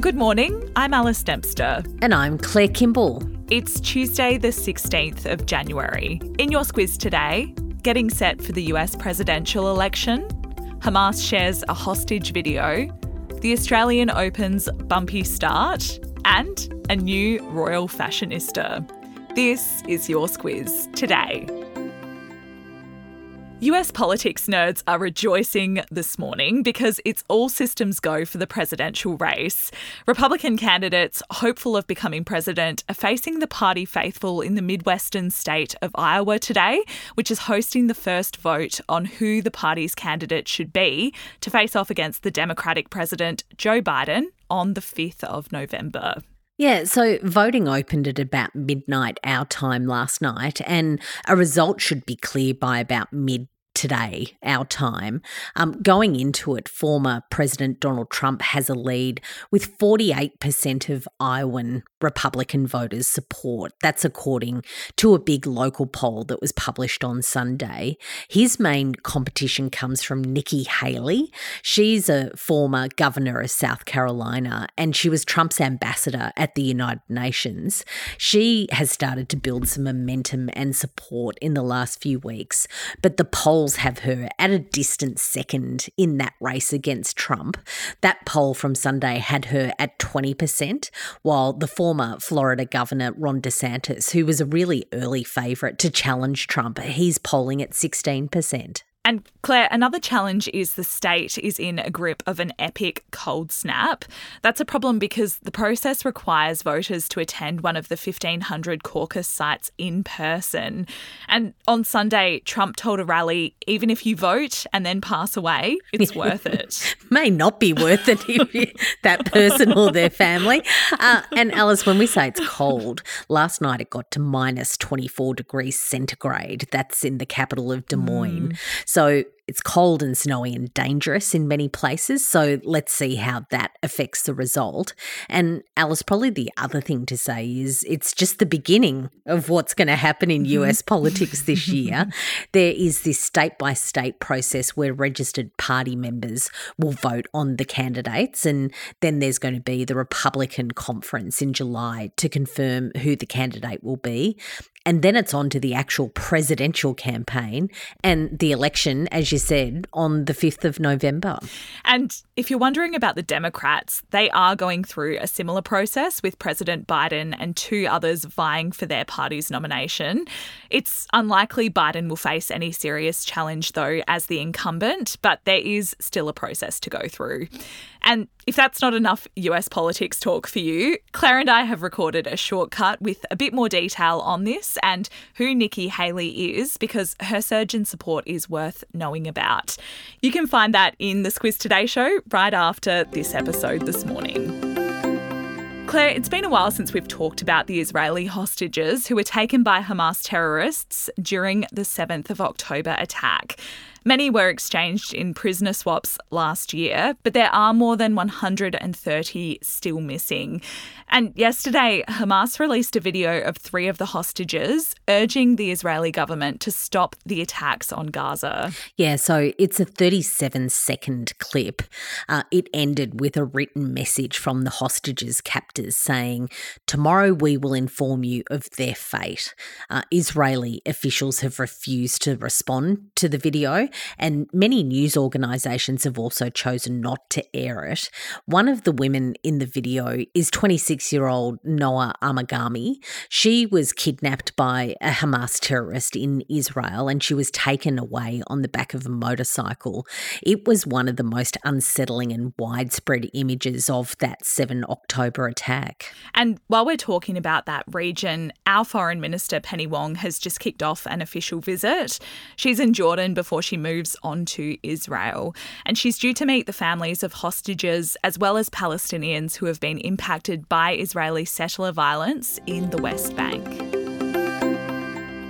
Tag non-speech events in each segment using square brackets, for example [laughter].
Good morning, I'm Alice Dempster. And I'm Claire Kimball. It's Tuesday, the 16th of January. In your Squiz today, getting set for the US presidential election, Hamas shares a hostage video, the Australian Open's bumpy start, and a new royal fashionista. This is your Squiz today. US politics nerds are rejoicing this morning because it's all systems go for the presidential race. Republican candidates hopeful of becoming president are facing the party faithful in the Midwestern state of Iowa today, which is hosting the first vote on who the party's candidate should be to face off against the Democratic president Joe Biden on the 5th of November. Yeah, so voting opened at about midnight our time last night, and a result should be clear by about mid today, our time. Um, going into it, former President Donald Trump has a lead with 48% of Iowan Republican voters support. That's according to a big local poll that was published on Sunday. His main competition comes from Nikki Haley. She's a former governor of South Carolina and she was Trump's ambassador at the United Nations. She has started to build some momentum and support in the last few weeks, but the polls have her at a distant second in that race against Trump. That poll from Sunday had her at 20%, while the former Florida Governor Ron DeSantis, who was a really early favourite to challenge Trump. He's polling at 16%. And Claire, another challenge is the state is in a grip of an epic cold snap. That's a problem because the process requires voters to attend one of the 1,500 caucus sites in person. And on Sunday, Trump told a rally even if you vote and then pass away, it's [laughs] worth it. May not be worth it if that person or their family. Uh, and Alice, when we say it's cold, last night it got to minus 24 degrees centigrade. That's in the capital of Des Moines. Mm. So so it's cold and snowy and dangerous in many places. So let's see how that affects the result. And Alice, probably the other thing to say is it's just the beginning of what's going to happen in mm-hmm. US politics this [laughs] year. There is this state by state process where registered party members will vote on the candidates. And then there's going to be the Republican conference in July to confirm who the candidate will be. And then it's on to the actual presidential campaign and the election, as you said, on the 5th of November. And if you're wondering about the Democrats, they are going through a similar process with President Biden and two others vying for their party's nomination. It's unlikely Biden will face any serious challenge, though, as the incumbent, but there is still a process to go through. And if that's not enough US politics talk for you, Claire and I have recorded a shortcut with a bit more detail on this and who Nikki Haley is because her surge in support is worth knowing about. You can find that in the Squiz Today show right after this episode this morning. Claire, it's been a while since we've talked about the Israeli hostages who were taken by Hamas terrorists during the 7th of October attack. Many were exchanged in prisoner swaps last year, but there are more than 130 still missing. And yesterday, Hamas released a video of three of the hostages urging the Israeli government to stop the attacks on Gaza. Yeah, so it's a 37 second clip. Uh, it ended with a written message from the hostages' captors saying, Tomorrow we will inform you of their fate. Uh, Israeli officials have refused to respond to the video, and many news organisations have also chosen not to air it. One of the women in the video is 26 year old Noa Argamani. She was kidnapped by a Hamas terrorist in Israel and she was taken away on the back of a motorcycle. It was one of the most unsettling and widespread images of that 7 October attack. And while we're talking about that region, our Foreign Minister Penny Wong has just kicked off an official visit. She's in Jordan before she moves on to Israel. And she's due to meet the families of hostages as well as Palestinians who have been impacted by Israeli settler violence in the West Bank.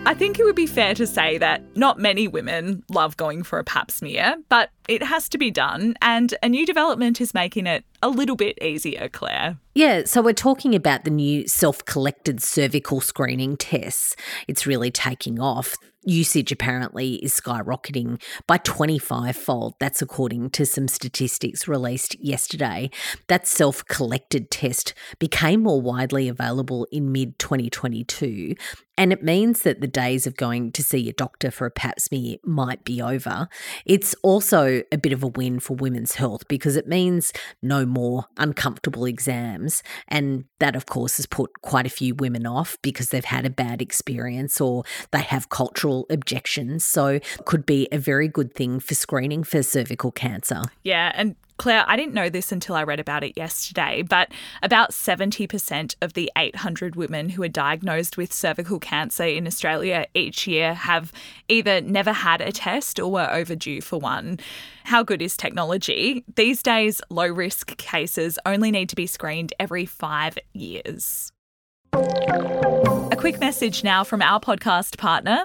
I think it would be fair to say that not many women love going for a pap smear, but it has to be done, and a new development is making it a little bit easier, Claire. Yeah, so we're talking about the new self collected cervical screening tests. It's really taking off. Usage apparently is skyrocketing by 25 fold. That's according to some statistics released yesterday. That self collected test became more widely available in mid 2022. And it means that the days of going to see a doctor for a pap smear might be over. It's also a bit of a win for women's health because it means no more uncomfortable exams. And that, of course, has put quite a few women off because they've had a bad experience or they have cultural objections. So, could be a very good thing for screening for cervical cancer. Yeah. And Claire, I didn't know this until I read about it yesterday, but about 70% of the 800 women who are diagnosed with cervical cancer in Australia each year have either never had a test or were overdue for one. How good is technology? These days, low risk cases only need to be screened every five years. A quick message now from our podcast partner,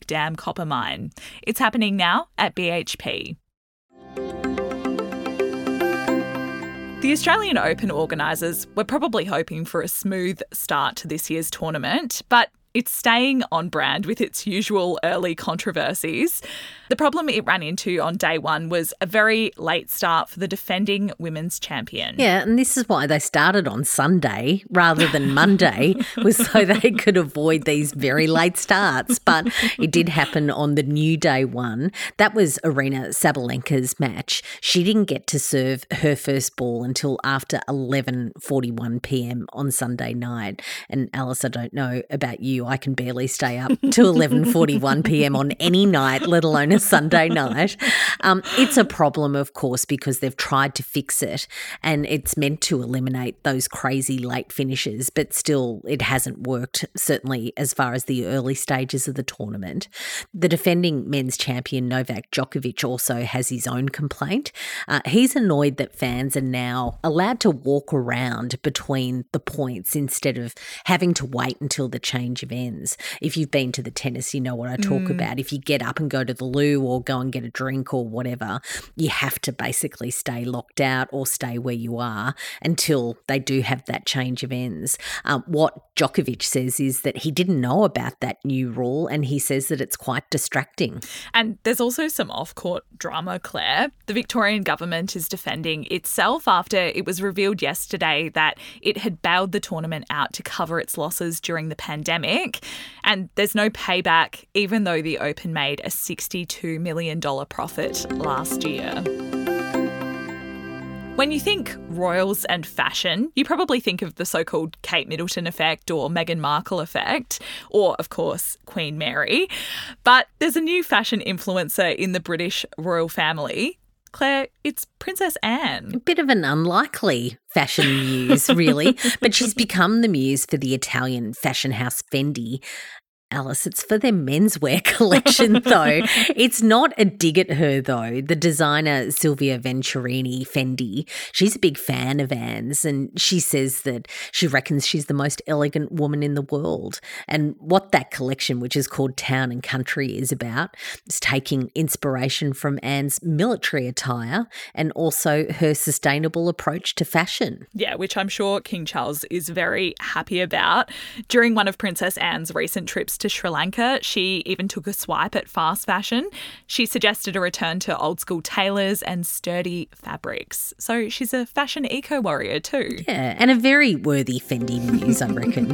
Dam copper mine. It's happening now at BHP. The Australian Open organisers were probably hoping for a smooth start to this year's tournament, but it's staying on brand with its usual early controversies. The problem it ran into on day one was a very late start for the defending women's champion. Yeah, and this is why they started on Sunday rather than [laughs] Monday, was so they could avoid these very late starts. But it did happen on the new day one. That was Aryna Sabalenka's match. She didn't get to serve her first ball until after 11:41 p.m. on Sunday night. And Alice, I don't know about you, I can barely stay up to 11:41 p.m. on any night, let alone a Sunday [laughs] night. Um, it's a problem, of course, because they've tried to fix it and it's meant to eliminate those crazy late finishes, but still, it hasn't worked, certainly as far as the early stages of the tournament. The defending men's champion, Novak Djokovic, also has his own complaint. Uh, he's annoyed that fans are now allowed to walk around between the points instead of having to wait until the change of ends. If you've been to the tennis, you know what I talk mm. about. If you get up and go to the loo, or go and get a drink or whatever, you have to basically stay locked out or stay where you are until they do have that change of ends. Um, what Djokovic says is that he didn't know about that new rule and he says that it's quite distracting. And there's also some off court drama, Claire. The Victorian government is defending itself after it was revealed yesterday that it had bailed the tournament out to cover its losses during the pandemic. And there's no payback, even though the Open made a 62 $2 million profit last year. When you think royals and fashion, you probably think of the so called Kate Middleton effect or Meghan Markle effect, or, of course, Queen Mary. But there's a new fashion influencer in the British royal family. Claire, it's Princess Anne. A bit of an unlikely fashion muse, really, [laughs] but she's become the muse for the Italian fashion house Fendi. Alice. It's for their menswear [laughs] collection, though. [laughs] it's not a dig at her, though. The designer Silvia Venturini Fendi, she's a big fan of Anne's, and she says that she reckons she's the most elegant woman in the world. And what that collection, which is called Town and Country, is about is taking inspiration from Anne's military attire and also her sustainable approach to fashion. Yeah, which I'm sure King Charles is very happy about. During one of Princess Anne's recent trips to Sri Lanka, she even took a swipe at fast fashion. She suggested a return to old school tailors and sturdy fabrics. So she's a fashion eco warrior too. Yeah, and a very worthy Fendi muse, I reckon.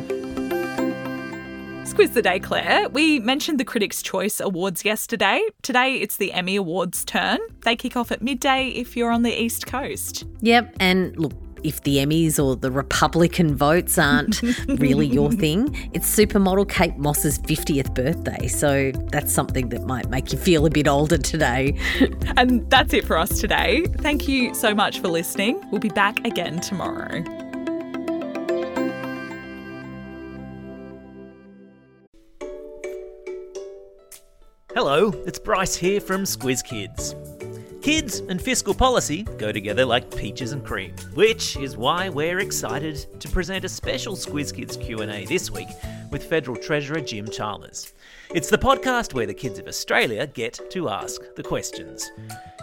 Squiz the day, Claire. We mentioned the Critics' Choice Awards yesterday. Today it's the Emmy Awards turn. They kick off at midday if you're on the East Coast. Yep, and look, if the Emmys or the Republican votes aren't [laughs] really your thing, it's supermodel Kate Moss's 50th birthday. So that's something that might make you feel a bit older today. [laughs] and that's it for us today. Thank you so much for listening. We'll be back again tomorrow. Hello, it's Bryce here from Squiz Kids. Kids and fiscal policy go together like peaches and cream, which is why we're excited to present a special Squiz Kids Q&A this week with Federal Treasurer Jim Chalmers. It's the podcast where the kids of Australia get to ask the questions.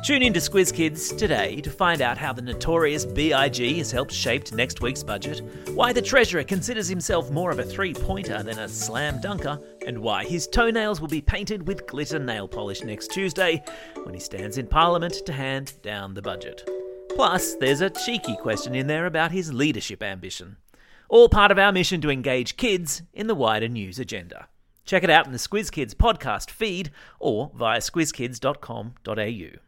Tune in to Squiz Kids today to find out how the notorious BIG has helped shape next week's budget, why the Treasurer considers himself more of a three pointer than a slam dunker, and why his toenails will be painted with glitter nail polish next Tuesday when he stands in Parliament to hand down the budget. Plus, there's a cheeky question in there about his leadership ambition. All part of our mission to engage kids in the wider news agenda. Check it out in the Squiz Kids podcast feed or via squizkids.com.au.